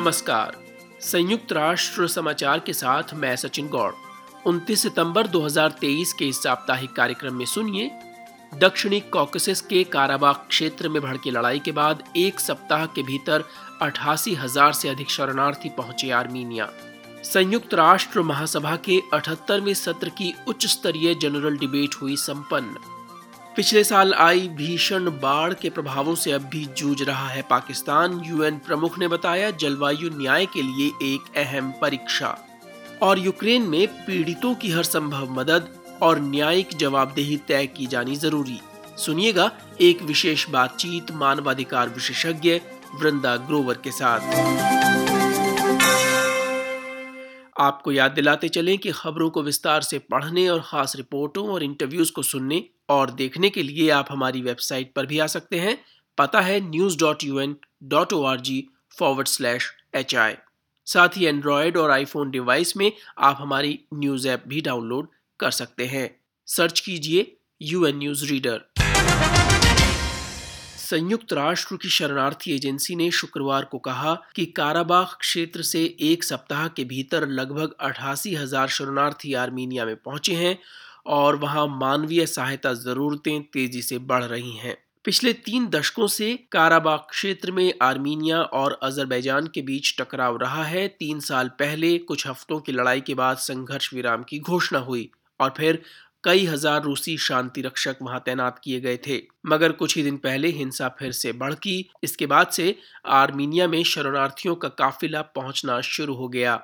नमस्कार। संयुक्त राष्ट्र समाचार के साथ मैं सचिन गौड़। 29 सितंबर 2023 के इस साप्ताहिक कार्यक्रम में सुनिए, दक्षिणी कॉकसिस के काराबाग क्षेत्र में भड़की लड़ाई के बाद एक सप्ताह के भीतर अठासी हज़ार से अधिक शरणार्थी पहुँचे आर्मीनिया संयुक्त राष्ट्र महासभा के अठहत्तरवें सत्र की उच्च स्तरीय जनरल डिबेट हुई संपन्न। पिछले साल आई भीषण बाढ़ के प्रभावों से अब भी जूझ रहा है पाकिस्तान। यूएन प्रमुख ने बताया, जलवायु न्याय के लिए एक अहम परीक्षा। और यूक्रेन में पीड़ितों की हर संभव मदद और न्यायिक जवाबदेही तय की जानी ज़रूरी। सुनिएगा एक विशेष बातचीत मानवाधिकार विशेषज्ञ वृंदा ग्रोवर के साथ। आपको याद दिलाते चलें कि खबरों को विस्तार से पढ़ने और खास रिपोर्टों और इंटरव्यूज़ को सुनने और देखने के लिए आप हमारी वेबसाइट पर भी आ सकते हैं। पता है news dot U N dot O R G forward slash H I साथ ही एंड्रॉयड और आईफोन डिवाइस में आप हमारी न्यूज़ ऐप भी डाउनलोड कर सकते हैं। सर्च कीजिए यू एन न्यूज़ रीडर संयुक्त राष्ट्र की शरणार्थी एजेंसी ने शुक्रवार को कहा कि काराबाग क्षेत्र से एक सप्ताह के भीतर लगभग अठासी हज़ार शरणार्थी आर्मीनिया में पहुँचे हैं और वहाँ मानवीय सहायता जरूरतें तेज़ी से बढ़ रही हैं। पिछले तीन दशकों से काराबाग क्षेत्र में आर्मीनिया और अजरबैजान के बीच टकराव रहा है। तीन साल पहले कुछ हफ्तों की लड़ाई के बाद संघर्ष विराम की घोषणा हुई और फिर कई हज़ार रूसी शांति रक्षक वहाँ तैनात किए गए थे। मगर कुछ ही दिन पहले हिंसा फिर से बढ़की इसके बाद से आर्मीनिया में शरणार्थियों का काफिला पहुँचना शुरू हो गया।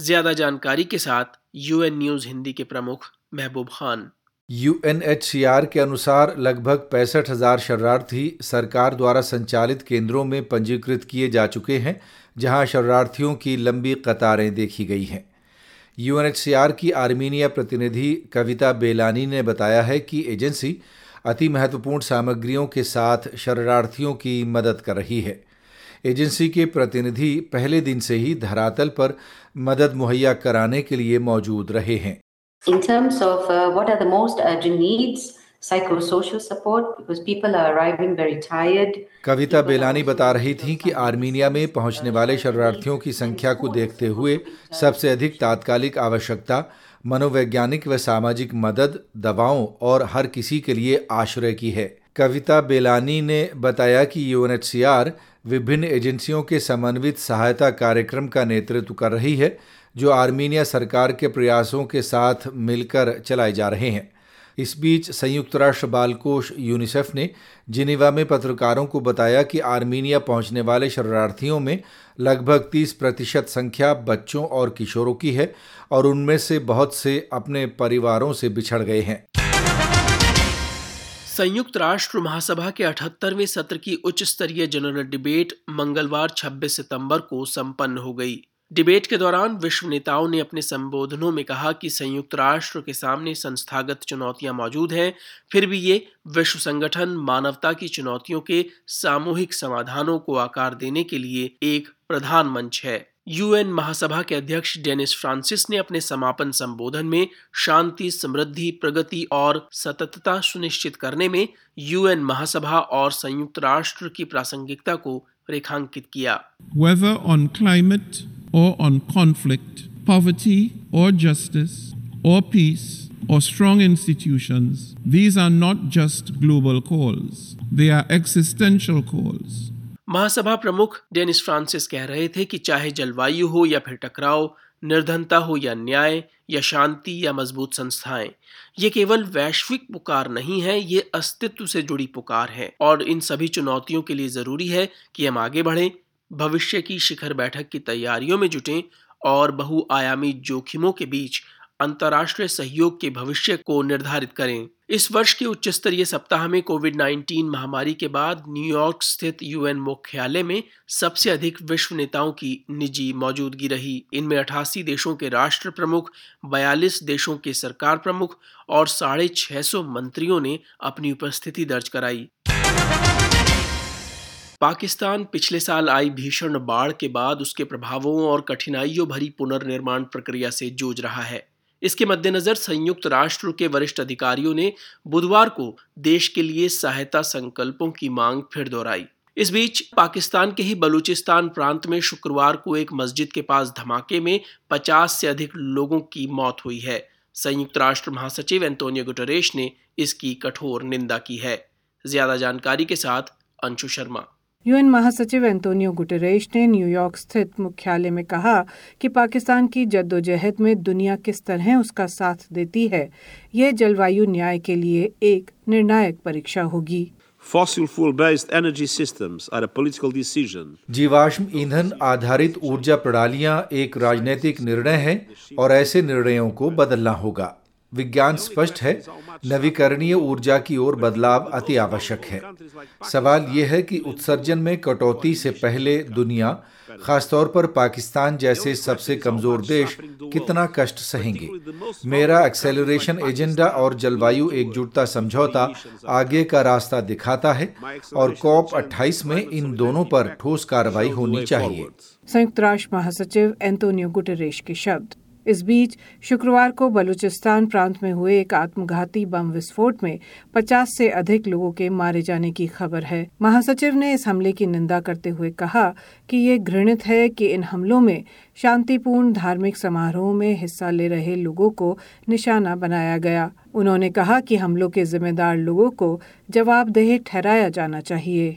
ज़्यादा जानकारी के साथ यूएन न्यूज़ हिंदी के प्रमुख महबूब खान। यूएनएचसीआर के अनुसार लगभग पैंसठ हज़ार शरणार्थी सरकार द्वारा संचालित केंद्रों में पंजीकृत किए जा चुके हैं, जहाँ शरणार्थियों की लंबी कतारें देखी गई हैं। यूएनएचसीआर की आर्मीनिया प्रतिनिधि कविता बेलानी ने बताया है कि एजेंसी अति महत्वपूर्ण सामग्रियों के साथ शरणार्थियों की मदद कर रही है। एजेंसी के प्रतिनिधि पहले दिन से ही धरातल पर मदद मुहैया कराने के लिए मौजूद रहे हैं। Terms of uh, what are the most urgent needs, psychosocial support because people are arriving very tired. कविता बेलानी बता रही थी कि आर्मीनिया में पहुँचने वाले शरणार्थियों की संख्या को देखते हुए सबसे अधिक तात्कालिक आवश्यकता मनोवैज्ञानिक व सामाजिक मदद दवाओं और हर किसी के लिए आश्रय की है। कविता बेलानी ने बताया कि यूएनएचसीआर विभिन्न एजेंसियों के समन्वित सहायता कार्यक्रम का नेतृत्व कर रही है जो आर्मीनिया सरकार के प्रयासों के साथ मिलकर चलाए जा रहे हैं। इस बीच संयुक्त राष्ट्र बाल कोष यूनिसेफ ने जिनेवा में पत्रकारों को बताया कि आर्मीनिया पहुँचने वाले शरणार्थियों में लगभग 30 प्रतिशत संख्या बच्चों और किशोरों की है और उनमें से बहुत से अपने परिवारों से बिछड़ गए हैं। संयुक्त राष्ट्र महासभा के अठहत्तरवें सत्र की उच्च स्तरीय जनरल डिबेट मंगलवार 26 सितंबर को संपन्न हो गई। डिबेट के दौरान विश्व नेताओं ने अपने संबोधनों में कहा कि संयुक्त राष्ट्र के सामने संस्थागत चुनौतियाँ मौजूद हैं। फिर भी ये विश्व संगठन मानवता की चुनौतियों के सामूहिक समाधानों को आकार देने के लिए एक प्रधान मंच है। यूएन महासभा के अध्यक्ष डेनिस फ्रांसिस ने अपने समापन संबोधन में शांति, समृद्धि, प्रगति और सततता सुनिश्चित करने में यूएन महासभा और संयुक्त राष्ट्र की प्रासंगिकता को रेखांकित किया Whether on climate or on conflict, poverty or justice or peace or strong institutions, these are not just global calls, they are existential calls. महासभा प्रमुख डेनिस फ्रांसिस कह रहे थे कि चाहे जलवायु हो या फिर टकराव निर्धनता हो या न्याय, या शांति, या मज़बूत संस्थाएँ। ये केवल वैश्विक पुकार नहीं है, ये अस्तित्व से जुड़ी पुकार है। और इन सभी चुनौतियों के लिए ज़रूरी है कि हम आगे बढ़ें, भविष्य की शिखर बैठक की तैयारियों में जुटें और बहुआयामी जोखिमों के बीच अंतर्राष्ट्रीय सहयोग के भविष्य को निर्धारित करें। इस वर्ष के उच्च स्तरीय सप्ताह में कोविड 19 महामारी के बाद न्यूयॉर्क स्थित यूएन मुख्यालय में सबसे अधिक विश्व नेताओं की निजी मौजूदगी रही। इनमें अठासी देशों के राष्ट्र प्रमुख 42 देशों के सरकार प्रमुख और साढ़े छह सौ मंत्रियों ने अपनी उपस्थिति दर्ज कराई। पाकिस्तान पिछले साल आई भीषण बाढ़ के बाद उसके प्रभावों और कठिनाइयों भरी पुनर्निर्माण प्रक्रिया से जूझ रहा है। इसके मद्देनजर संयुक्त राष्ट्र के वरिष्ठ अधिकारियों ने बुधवार को देश के लिए सहायता संकल्पों की मांग फिर दोहराई। इस बीच पाकिस्तान के ही बलूचिस्तान प्रांत में शुक्रवार को एक मस्जिद के पास धमाके में 50 से अधिक लोगों की मौत हुई है। संयुक्त राष्ट्र महासचिव एंटोनियो गुटरेश ने इसकी कठोर निंदा की है। ज़्यादा जानकारी के साथ अंशु शर्मा। यूएन महासचिव एंटोनियो गुटरेश ने न्यूयॉर्क स्थित मुख्यालय में कहा कि पाकिस्तान की जद्दोजहद में दुनिया किस तरह उसका साथ देती है यह जलवायु न्याय के लिए एक निर्णायक परीक्षा होगी Fossil fuel based energy systems are a political decision. जीवाश्म ईंधन आधारित ऊर्जा प्रणालियाँ एक राजनीतिक निर्णय है और ऐसे निर्णयों को बदलना होगा विज्ञान स्पष्ट है नवीकरणीय ऊर्जा की ओर बदलाव अति आवश्यक है। सवाल यह है कि उत्सर्जन में कटौती से पहले दुनिया खासतौर पर पाकिस्तान जैसे सबसे कमज़ोर देश कितना कष्ट सहेंगे? मेरा एक्सेलरेशन एजेंडा और जलवायु एकजुटता समझौता आगे का रास्ता दिखाता है और कॉप 28 में इन दोनों पर ठोस कार्रवाई होनी चाहिए। संयुक्त राष्ट्र महासचिव एंटोनियो गुटरेश के शब्द। इस बीच शुक्रवार को बलूचिस्तान प्रांत में हुए एक आत्मघाती बम विस्फोट में 50 से अधिक लोगों के मारे जाने की खबर है। महासचिव ने इस हमले की निंदा करते हुए कहा कि ये घृणित है कि इन हमलों में शांतिपूर्ण धार्मिक समारोह में हिस्सा ले रहे लोगों को निशाना बनाया गया। उन्होंने कहा कि हमलों के जिम्मेदार लोगों को जवाबदेह ठहराया जाना चाहिए।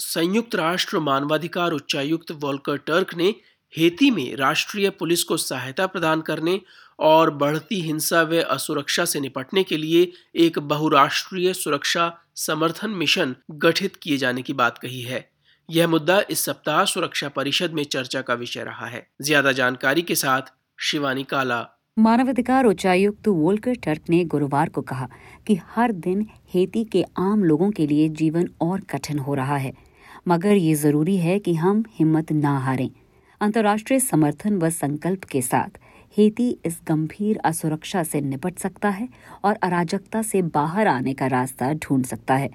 संयुक्त राष्ट्र मानवाधिकार उच्चायुक्त वॉल्कर टर्क ने हेती में राष्ट्रीय पुलिस को सहायता प्रदान करने और बढ़ती हिंसा व असुरक्षा से निपटने के लिए एक बहुराष्ट्रीय सुरक्षा समर्थन मिशन गठित किए जाने की बात कही है। यह मुद्दा इस सप्ताह सुरक्षा परिषद में चर्चा का विषय रहा है। ज़्यादा जानकारी के साथ शिवानी काला। मानवाधिकार उच्चायुक्त वोल्कर टर्क ने गुरुवार को कहा कि हर दिन हेती के आम लोगों के लिए जीवन और कठिन हो रहा है। मगर ये ज़रूरी है कि हम हिम्मत ना हारें। अंतर्राष्ट्रीय समर्थन व संकल्प के साथ, हेती इस गंभीर असुरक्षा से निपट सकता है और अराजकता से बाहर आने का रास्ता ढूंढ सकता है।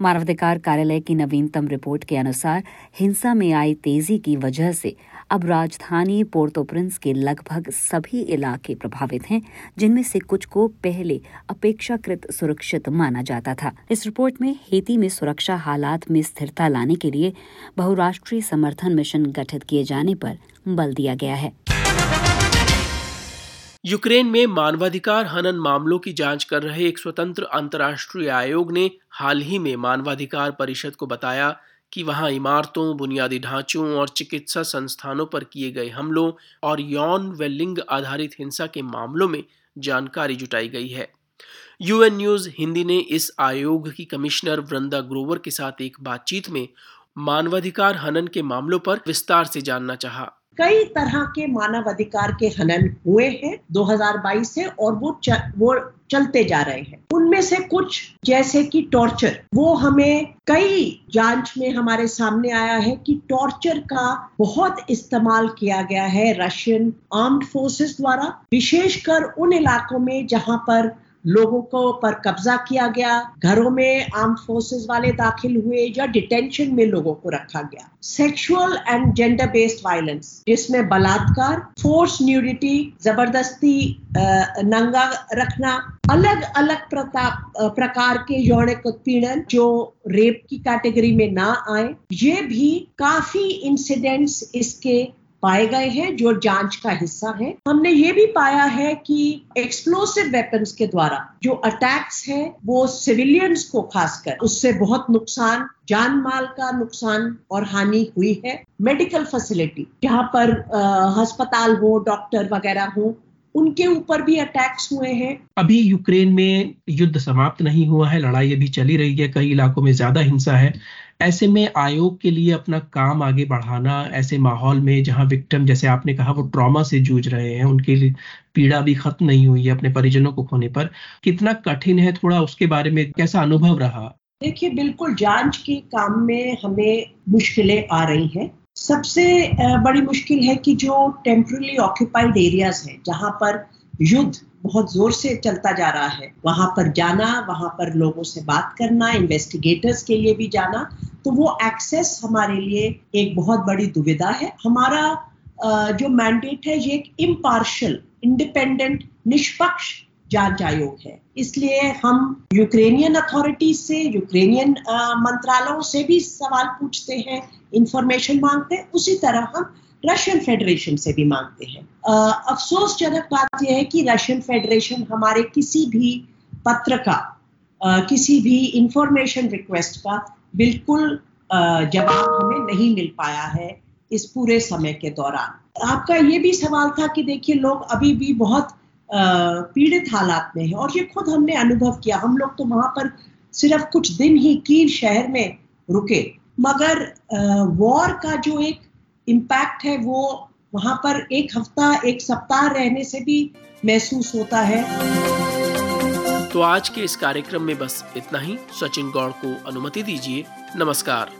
मानवाधिकार कार्यालय की नवीनतम रिपोर्ट के अनुसार हिंसा में आई तेज़ी की वजह से अब राजधानी पोर्तो प्रिंस के लगभग सभी इलाके प्रभावित हैं, जिनमें से कुछ को पहले अपेक्षाकृत सुरक्षित माना जाता था। इस रिपोर्ट में हेती में सुरक्षा हालात में स्थिरता लाने के लिए बहुराष्ट्रीय समर्थन मिशन गठित किए जाने पर बल दिया गया है। यूक्रेन में मानवाधिकार हनन मामलों की जाँच कर रहे एक स्वतंत्र अंतर्राष्ट्रीय आयोग ने हाल ही में मानवाधिकार परिषद को बताया कि वहाँ इमारतों, बुनियादी ढांचों और चिकित्सा संस्थानों पर किए गए हमलों और यौन व लिंग आधारित हिंसा के मामलों में जानकारी जुटाई गई है। यूएन न्यूज़ हिंदी ने इस आयोग की कमिश्नर वृंदा ग्रोवर के साथ एक बातचीत में मानवाधिकार हनन के मामलों पर विस्तार से जानना चाहा। कई तरह के मानव अधिकार के हनन हुए हैं 2022 से और वो च, वो चलते जा रहे हैं। उनमें से कुछ जैसे कि टॉर्चर वो हमें कई जाँच में हमारे सामने आया है कि टॉर्चर का बहुत इस्तेमाल किया गया है रशियन आर्म्ड फोर्सेस द्वारा विशेषकर उन इलाकों में जहाँ पर लोगों को पर कब्जा किया गया, घरों में आर्म फोर्सेस वाले दाखिल हुए या डिटेंशन में लोगों को रखा गया। Sexual and gender based violence जिसमें बलात्कार फोर्स न्यूडिटी ज़बरदस्ती नंगा रखना अलग अलग प्रकार के यौनिक उत्पीड़न जो रेप की कैटेगरी में ना आए, ये भी काफ़ी इंसिडेंट्स इसके पाए गए हैं, जो जाँच का हिस्सा है। हमने ये भी पाया है कि एक्सप्लोसिव वेपन्स के द्वारा जो अटैक्स है, वो सिविलियंस को खासकर, उससे बहुत नुकसान, जान माल का नुकसान और हानि हुई है। मेडिकल फैसिलिटी जहाँ पर अस्पताल हो डॉक्टर वगैरह हो, उनके ऊपर भी अटैक्स हुए हैं। अभी यूक्रेन में युद्ध समाप्त नहीं हुआ है, लड़ाई अभी चली रही है, कई इलाकों में ज़्यादा हिंसा है। ऐसे में आयोग के लिए अपना काम आगे बढ़ाना, ऐसे माहौल में जहाँ विक्टिम जैसे आपने कहा, वो ट्रॉमा से जूझ रहे हैं, उनके लिए पीड़ा भी खत्म नहीं हुई है अपने परिजनों को खोने पर, कितना कठिन है थोड़ा उसके बारे में कैसा अनुभव रहा? देखिए, बिल्कुल जाँच के काम में हमें मुश्किलें आ रही हैं। सबसे बड़ी मुश्किल है कि जो टेम्परली ऑक्यूपाइड एरियाज़ हैं, जहाँ पर युद्ध बहुत ज़ोर से चलता जा रहा है। वहाँ पर जाना, वहाँ पर लोगों से बात करना इन्वेस्टिगेटर्स के लिए भी जाना तो वो एक्सेस हमारे लिए एक बहुत बड़ी दुविधा है। हमारा जो मैंडेट है, ये एक इम्पार्शल इंडिपेंडेंट निष्पक्ष जाँच आयोग है। इसलिए हम यूक्रेनियन अथॉरिटीज से यूक्रेनियन मंत्रालयों से भी सवाल पूछते हैं इंफॉर्मेशन मांगते हैं, उसी तरह हम रशियन फेडरेशन से भी मांगते हैं। अफसोसजनक बात यह है कि रशियन फेडरेशन हमारे किसी भी पत्र का किसी भी इंफॉर्मेशन रिक्वेस्ट का बिल्कुल जवाब हमें नहीं मिल पाया है इस पूरे समय के दौरान। आपका ये भी सवाल था कि देखिए लोग अभी भी बहुत पीड़ित हालात में है और ये खुद हमने अनुभव किया। हम लोग तो वहाँ पर सिर्फ़ कुछ दिन ही कीव शहर में रुके। मगर वॉर का जो एक इम्पैक्ट है, वो वहाँ पर एक हफ़्ता, एक सप्ताह रहने से भी महसूस होता है। तो आज के इस कार्यक्रम में बस इतना ही। सचिन गौड़ को अनुमति दीजिए। नमस्कार।